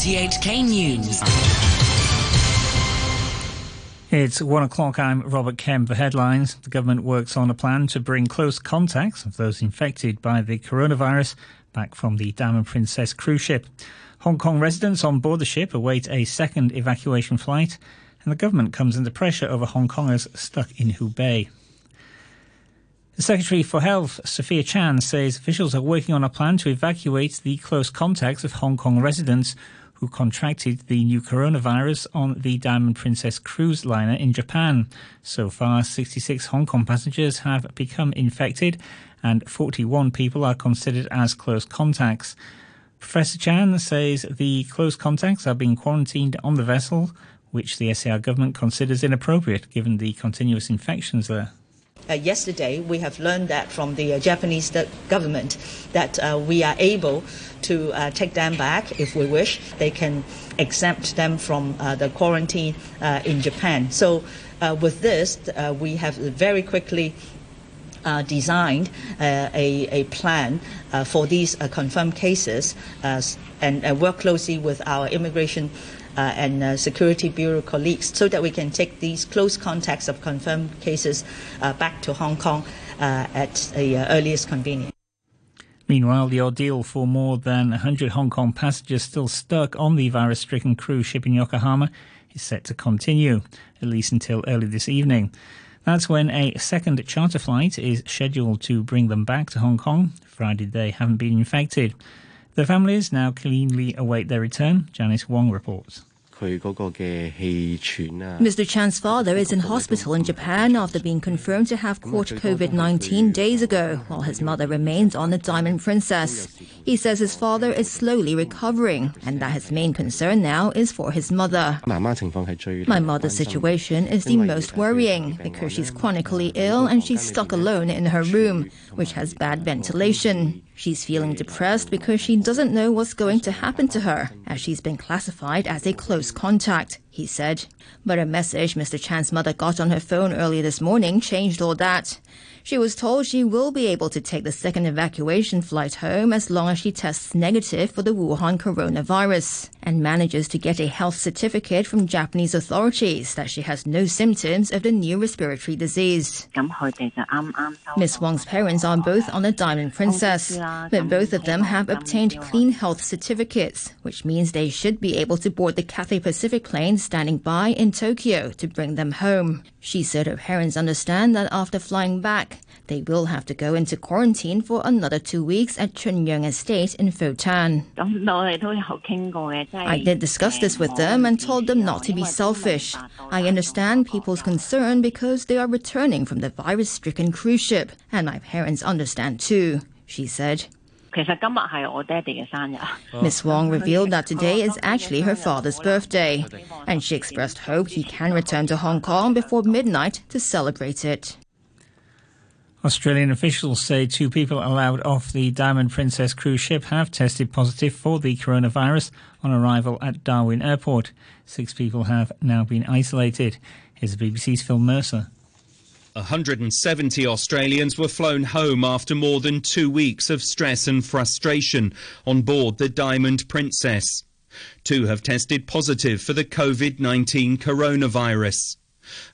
RTHK News. It's one o'clock. I'm Robert Kemp. The headlines. The government works on a plan to bring close contacts of those infected by the coronavirus back from the Diamond Princess cruise ship. Hong Kong residents on board the ship await a second evacuation flight, and the government comes under pressure over Hong Kongers stuck in Hubei. The Secretary for Health, Sophia Chan, says officials are working on a plan to evacuate the close contacts of Hong Kong residents who contracted the new coronavirus on the Diamond Princess cruise liner in Japan. So far, 66 Hong Kong passengers have become infected and 41 people are considered as close contacts. Professor Chan says the close contacts are being quarantined on the vessel, which the SAR government considers inappropriate given the continuous infections there. Uh, yesterday, we have learned that from the uh, Japanese government that uh, we are able to uh, take them back if we wish. They can exempt them from uh, the quarantine uh, in Japan. So, with this, we have very quickly uh, designed uh, a, a plan uh, for these confirmed cases and work closely with our immigration uh, and uh, Security Bureau colleagues so that we can take these close contacts of confirmed cases uh, back to Hong Kong at the earliest convenience. Meanwhile, the ordeal for more than 100 Hong Kong passengers still stuck on the virus stricken cruise ship in Yokohama is set to continue, at least until early this evening. That's when a second charter flight is scheduled to bring them back to Hong Kong, provided they haven't been infected. The families now keenly await their return. Janice Wong reports. Mr. Chan's father is in hospital in Japan after being confirmed to have caught COVID 19 days ago, while his mother remains on the Diamond Princess. He says his father is slowly recovering and that his main concern now is for his mother. My mother's situation is the most worrying because she's chronically ill and she's stuck alone in her room, which has bad ventilation. She's feeling depressed because she doesn't know what's going to happen to her, as she's been classified as a close contact, he said. But a message Mr. Chan's mother got on her phone earlier this morning changed all that. She was told she will be able to take the second evacuation flight home as long as she tests negative for the Wuhan coronavirus and manages to get a health certificate from Japanese authorities that she has no symptoms of the new respiratory disease. Miss Wong's parents are both on the Diamond Princess, but both of them have obtained clean health certificates, which means they should be able to board the Cathay Pacific plane standing by in Tokyo to bring them home. She said her parents understand that after flying back, they will have to go into quarantine for another two weeks at Chun Yeung Estate in Fo-Tan. I did discuss this with them and told them not to be selfish. I understand people's concern because they are returning from the virus-stricken cruise ship, and my parents understand too, she said. Miss Wong revealed that today is actually her father's birthday, and she expressed hope he can return to Hong Kong before midnight to celebrate it. Australian officials say two people allowed off the Diamond Princess cruise ship have tested positive for the coronavirus on arrival at Darwin Airport. Six people have now been isolated. Here's BBC's Phil Mercer. 170 Australians were flown home after more than two weeks of stress and frustration on board the Diamond Princess. Two have tested positive for the COVID 19 coronavirus.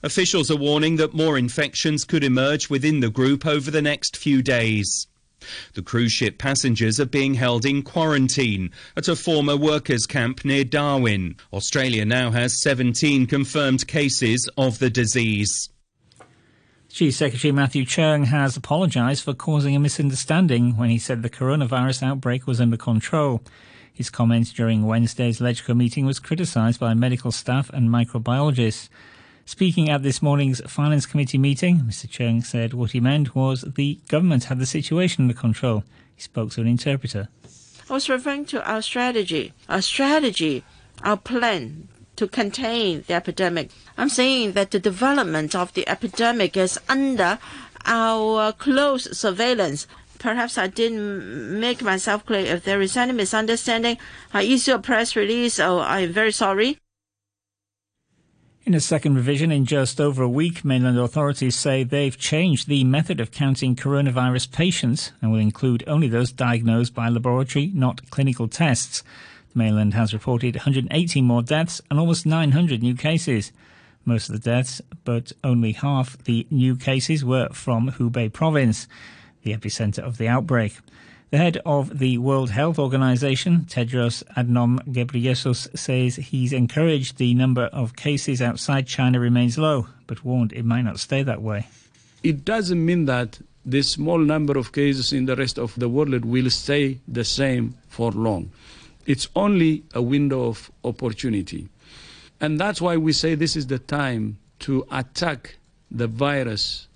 Officials are warning that more infections could emerge within the group over the next few days. The cruise ship passengers are being held in quarantine at a former workers' camp near Darwin. Australia now has 17 confirmed cases of the disease. Chief Secretary Matthew Cheung has apologised for causing a misunderstanding when he said the coronavirus outbreak was under control. His comment during Wednesday's LegCo meeting was criticised by medical staff and microbiologists. Speaking at this morning's Finance Committee meeting, Mr. Cheung said what he meant was the government had the situation under control. He spoke to an interpreter. I was referring to our strategy, our strategy, our plan to contain the epidemic. I'm saying that the development of the epidemic is under our close surveillance. Perhaps I didn't make myself clear. If there is any misunderstanding, I issue a press release. Oh, I'm very sorry. In a second revision in just over a week, mainland authorities say they've changed the method of counting coronavirus patients and will include only those diagnosed by laboratory, not clinical tests. The mainland has reported 180 more deaths and almost 900 new cases. Most of the deaths, but only half the new cases, were from Hubei province, the epicenter of the outbreak. The head of the World Health Organization, Tedros Adhanom Ghebreyesus, says he's encouraged the number of cases outside China remains low, but warned it might not stay that way. It doesn't mean that the small number of cases in the rest of the world will stay the same for long. It's only a window of opportunity. And that's why we say this is the time to attack the virus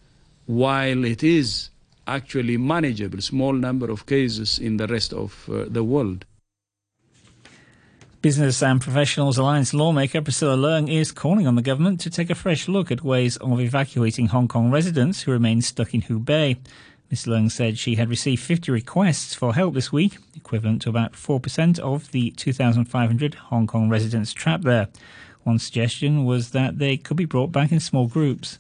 while it is actually manageable, small number of cases in the rest of uh, the world. Business and Professionals Alliance lawmaker Priscilla Leung is calling on the government to take a fresh look at ways of evacuating Hong Kong residents who remain stuck in Hubei. Ms. Leung said she had received 50 requests for help this week, equivalent to about 4% of the 2,500 Hong Kong residents trapped there. One suggestion was that they could be brought back in small groups.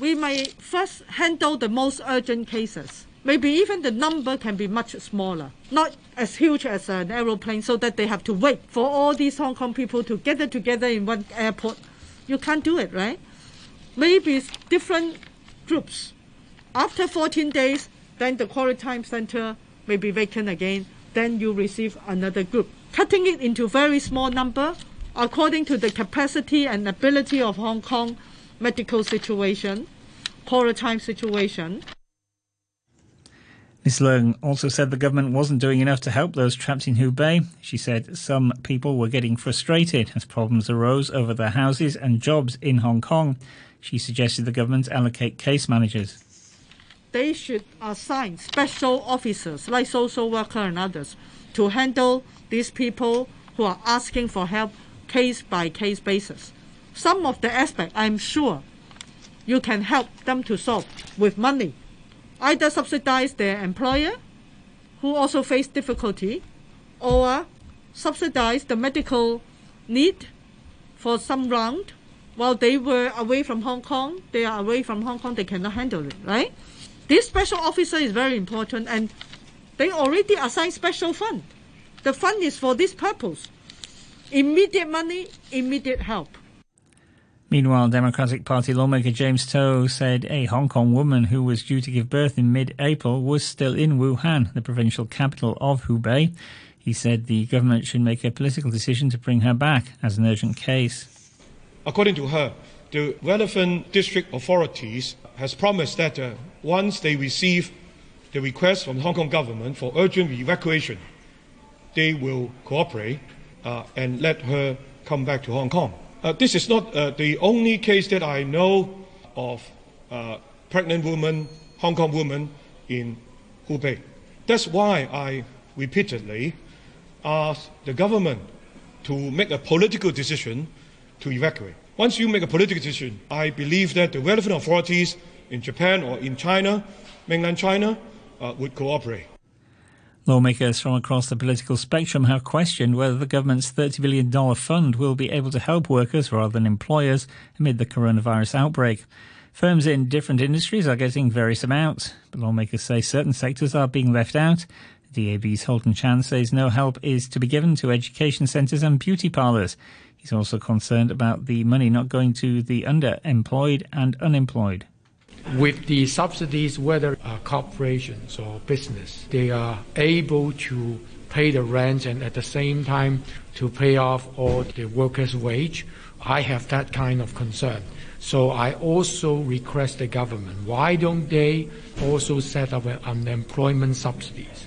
We may first handle the most urgent cases. Maybe even the number can be much smaller, not as huge as an aeroplane, so that they have to wait for all these Hong Kong people to gather together in one airport. You can't do it, right? Maybe different groups. After 14 days, then the quarantine center may be vacant again. Then you receive another group. Cutting it into very small number according to the capacity and ability of Hong Kong medical situation, quarantine situation. Ms. Leung also said the government wasn't doing enough to help those trapped in Hubei. She said some people were getting frustrated as problems arose over their houses and jobs in Hong Kong. She suggested the government allocate case managers. They should assign special officers like social worker and others to handle these people who are asking for help case by case basis. Some of the aspect I'm sure you can help them to solve with money either subsidize their employer who also face difficulty or subsidize the medical need for some round while they were away from Hong Kong, they are away from Hong Kong, they cannot handle it, right? This special officer is very important and they already assigned special fund. The fund is for this purpose. Immediate money, immediate help. Meanwhile, Democratic Party lawmaker James To said a Hong Kong woman who was due to give birth in mid-April was still in Wuhan, the provincial capital of Hubei. He said the government should make a political decision to bring her back as an urgent case. According to her, the relevant district authorities has promised that uh, once they receive the request from the Hong Kong government for urgent evacuation, they will cooperate uh, and let her come back to Hong Kong. Uh, this is not uh, the only case that I know of uh, pregnant woman, Hong Kong woman in Hubei. That's why I repeatedly ask the government to make a political decision to evacuate. Once you make a political decision, I believe that the relevant authorities in Japan or in China, mainland China, uh, would cooperate. Lawmakers from across the political spectrum have questioned whether the government's $30 billion fund will be able to help workers rather than employers amid the coronavirus outbreak. Firms in different industries are getting various amounts, but lawmakers say certain sectors are being left out. The DAB's Holden Chan says no help is to be given to education centres and beauty parlours. He's also concerned about the money not going to the underemployed and unemployed with the subsidies, whether uh, corporations or business, they are able to pay the rent and at the same time to pay off all the workers' wage. I have that kind of concern. So I also request the government, why don't they also set up an unemployment subsidies?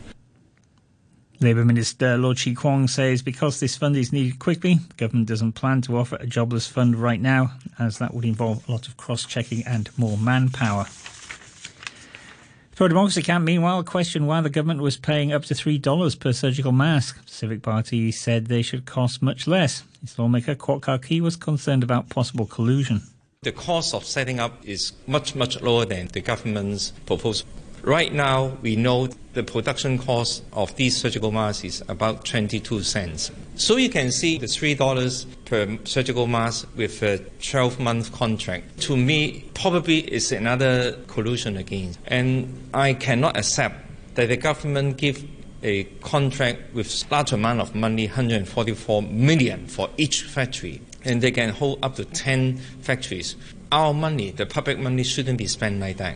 Labour Minister Law Chi Kwong says because this fund is needed quickly, the government doesn't plan to offer a jobless fund right now, as that would involve a lot of cross checking and more manpower. Pro Democracy Camp, meanwhile, questioned why the government was paying up to $3 per surgical mask. The Civic Party said they should cost much less. Its lawmaker, Kwok Ka Ki, was concerned about possible collusion. The cost of setting up is much, much lower than the government's proposal. Right now, we know the production cost of these surgical masks is about 22 cents. So you can see the $3 per surgical mask with a 12 month contract. To me, probably is another collusion again. And I cannot accept that the government give a contract with large amount of money, 144 million for each factory, and they can hold up to 10 factories. Our money, the public money, shouldn't be spent like that.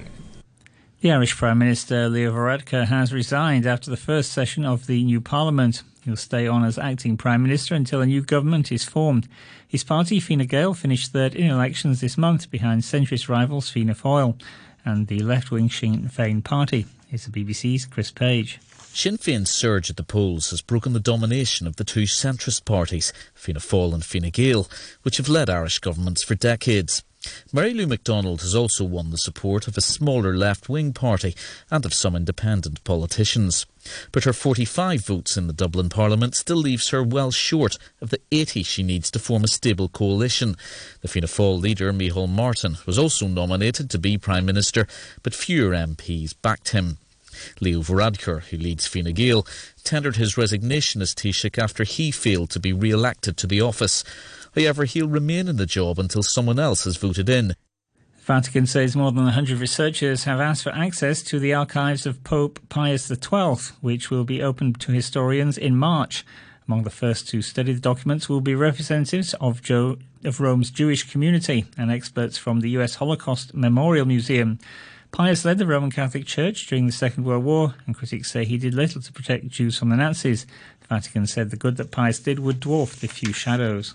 The Irish Prime Minister Leo Varadkar has resigned after the first session of the new parliament. He'll stay on as acting Prime Minister until a new government is formed. His party, Fine Gael, finished third in elections this month behind centrist rivals Fianna Fáil and the left-wing Sinn Féin party. It's the BBC's Chris Page. Sinn Féin's surge at the polls has broken the domination of the two centrist parties, Fianna Fáil and Fine Gael, which have led Irish governments for decades. Mary Lou McDonald has also won the support of a smaller left wing party and of some independent politicians. But her 45 votes in the Dublin Parliament still leaves her well short of the 80 she needs to form a stable coalition. The Fianna Fáil leader, Micheál Martin, was also nominated to be Prime Minister, but fewer MPs backed him. Leo Varadkar, who leads Fine Gael, tendered his resignation as Taoiseach after he failed to be re-elected to the office. However, he'll remain in the job until someone else has voted in. Vatican says more than 100 researchers have asked for access to the archives of Pope Pius XII, which will be open to historians in March. Among the first to study the documents will be representatives of, Joe, of Rome's Jewish community and experts from the US Holocaust Memorial Museum. Pius led the Roman Catholic Church during the Second World War, and critics say he did little to protect Jews from the Nazis. The Vatican said the good that Pius did would dwarf the few shadows.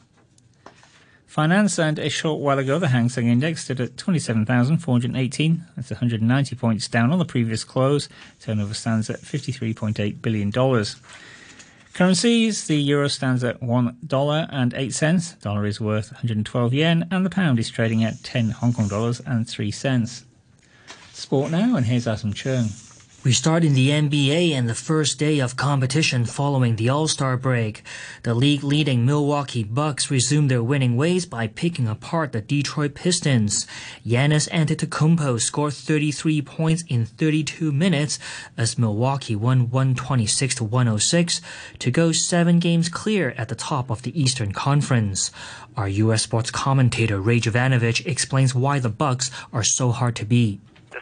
Finance and a short while ago, the Hang Seng Index stood at 27,418. That's 190 points down on the previous close. Turnover stands at $53.8 billion. Currencies, the euro stands at $1 and 8 cents. Dollar is worth 112 yen and the pound is trading at 10 Hong Kong dollars and 3 cents. Sport now and here's Adam Chung. We start in the NBA and the first day of competition following the All-Star break. The league-leading Milwaukee Bucks resumed their winning ways by picking apart the Detroit Pistons. Giannis Antetokounmpo scored 33 points in 32 minutes as Milwaukee won 126 to 106 to go 7 games clear at the top of the Eastern Conference. Our US sports commentator Ray Jovanovich explains why the Bucks are so hard to beat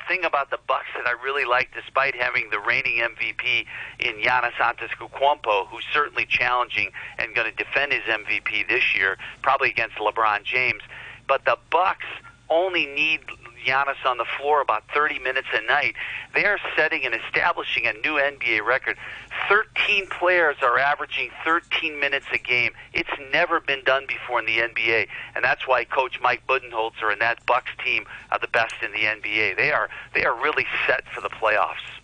thing about the Bucks that I really like, despite having the reigning MVP in Giannis Antetokounmpo, who's certainly challenging and going to defend his MVP this year, probably against LeBron James. But the Bucks only need Giannis on the floor about 30 minutes a night. They are setting and establishing a new NBA record. 13 players are averaging 13 minutes a game. It's never been done before in the NBA, and that's why Coach Mike Budenholzer and that Bucks team are the best in the NBA. They are they are really set for the playoffs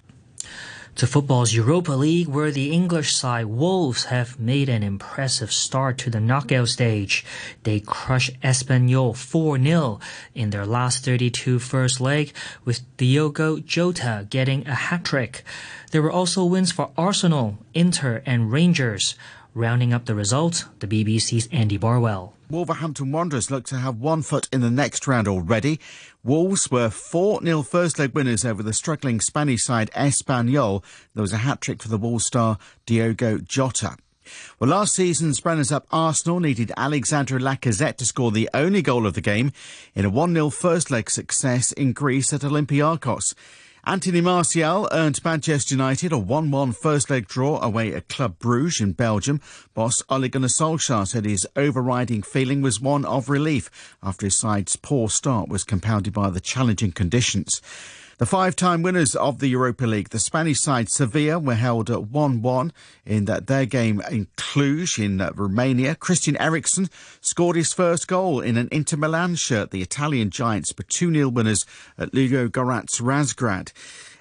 to football's Europa League, where the English side Wolves have made an impressive start to the knockout stage. They crushed Espanyol 4-0 in their last 32 first leg, with Diogo Jota getting a hat-trick. There were also wins for Arsenal, Inter and Rangers. Rounding up the results, the BBC's Andy Barwell. Wolverhampton Wanderers look to have one foot in the next round already. Wolves were 4-0 first leg winners over the struggling Spanish side Espanyol. There was a hat-trick for the Wolves star Diogo Jota. Well, last season's runners-up Arsenal needed Alexandre Lacazette to score the only goal of the game in a 1-0 first leg success in Greece at Olympiakos. Anthony Martial earned Manchester United a 1-1 first leg draw away at Club Bruges in Belgium. Boss Ole Gunnar Solskjaer said his overriding feeling was one of relief after his side's poor start was compounded by the challenging conditions. The five-time winners of the Europa League, the Spanish side Sevilla, were held at 1-1 in their game in Cluj in Romania. Christian Eriksen scored his first goal in an Inter Milan shirt. The Italian Giants were 2-0 winners at Ludogorets Razgrad.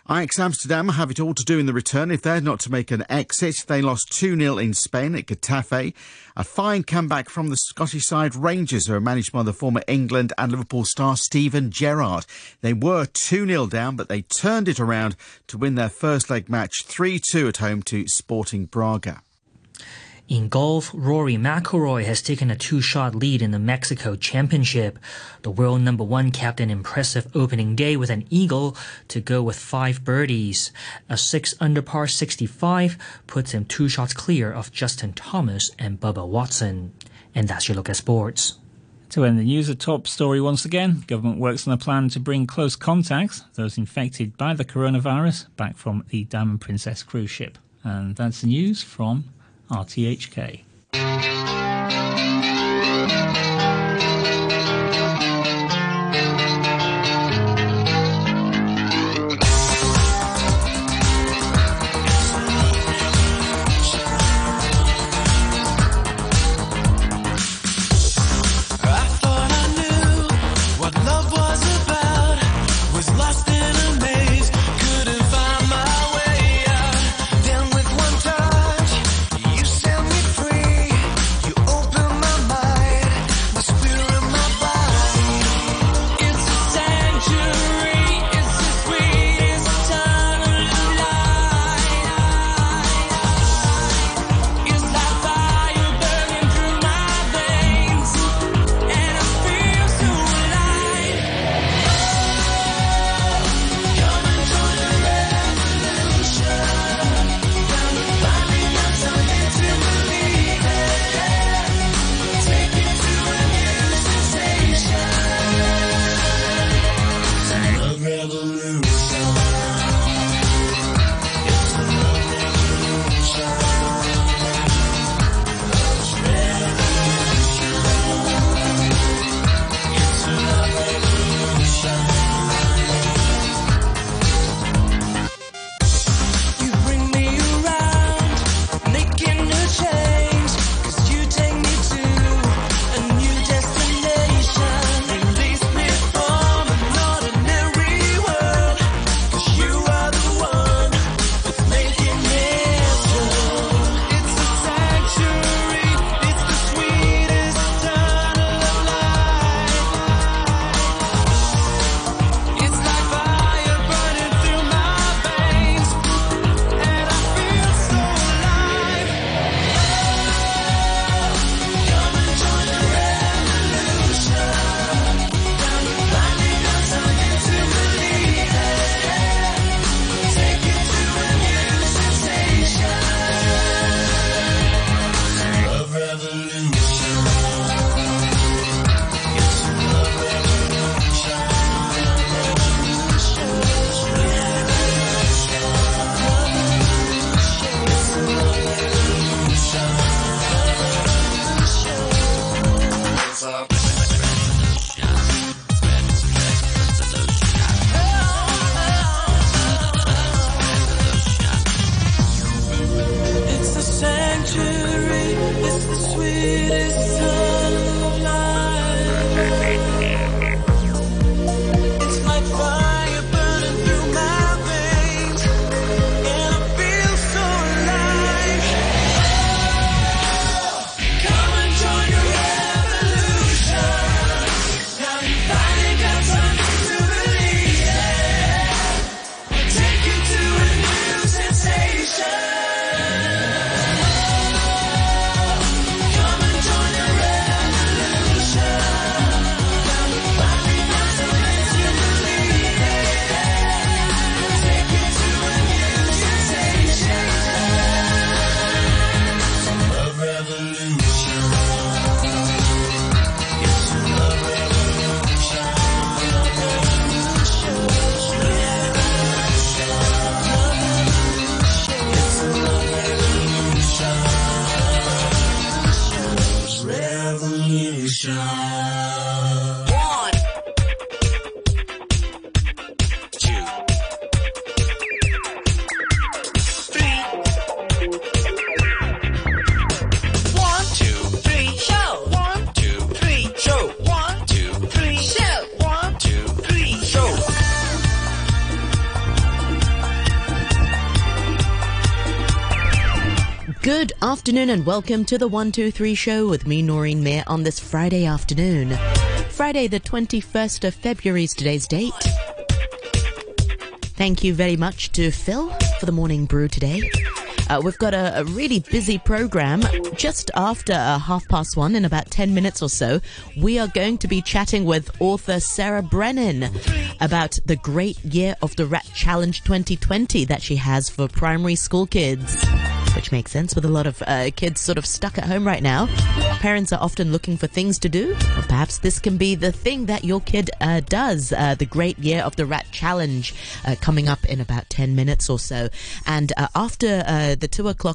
Ajax Amsterdam have it all to do in the return if they're not to make an exit. They lost 2-0 in Spain at Getafe. A fine comeback from the Scottish side Rangers, who are managed by the former England and Liverpool star Steven Gerrard. They were 2-0 down, but they turned it around to win their first leg match 3-2 at home to Sporting Braga. In golf, Rory McIlroy has taken a two-shot lead in the Mexico Championship. The world number one capped an impressive opening day with an eagle to go with five birdies. A six under par 65 puts him two shots clear of Justin Thomas and Bubba Watson. And that's your look at sports. To end the news, a top story once again. Government works on a plan to bring close contacts, those infected by the coronavirus, back from the Diamond Princess cruise ship. And that's the news from RTHK. Afternoon and welcome to the 123 show with me, Noreen Mayer, on this Friday afternoon. Friday, the 21st of February is today's date. Thank you very much to Phil for the morning brew today. Uh, we've got a, a, really busy program. Just after uh, half past one, in about 10 minutes or so, we are going to be chatting with author Sarah Brennan about the great year of the Rat Challenge 2020 that she has for primary school kids. Which makes sense with a lot of uh, kids sort of stuck at home right now. Parents are often looking for things to do. Or perhaps this can be the thing that your kid uh, does. Uh, the Great Year of the Rat Challenge uh, coming up in about 10 minutes or so. And uh, after uh, the 2 o'clock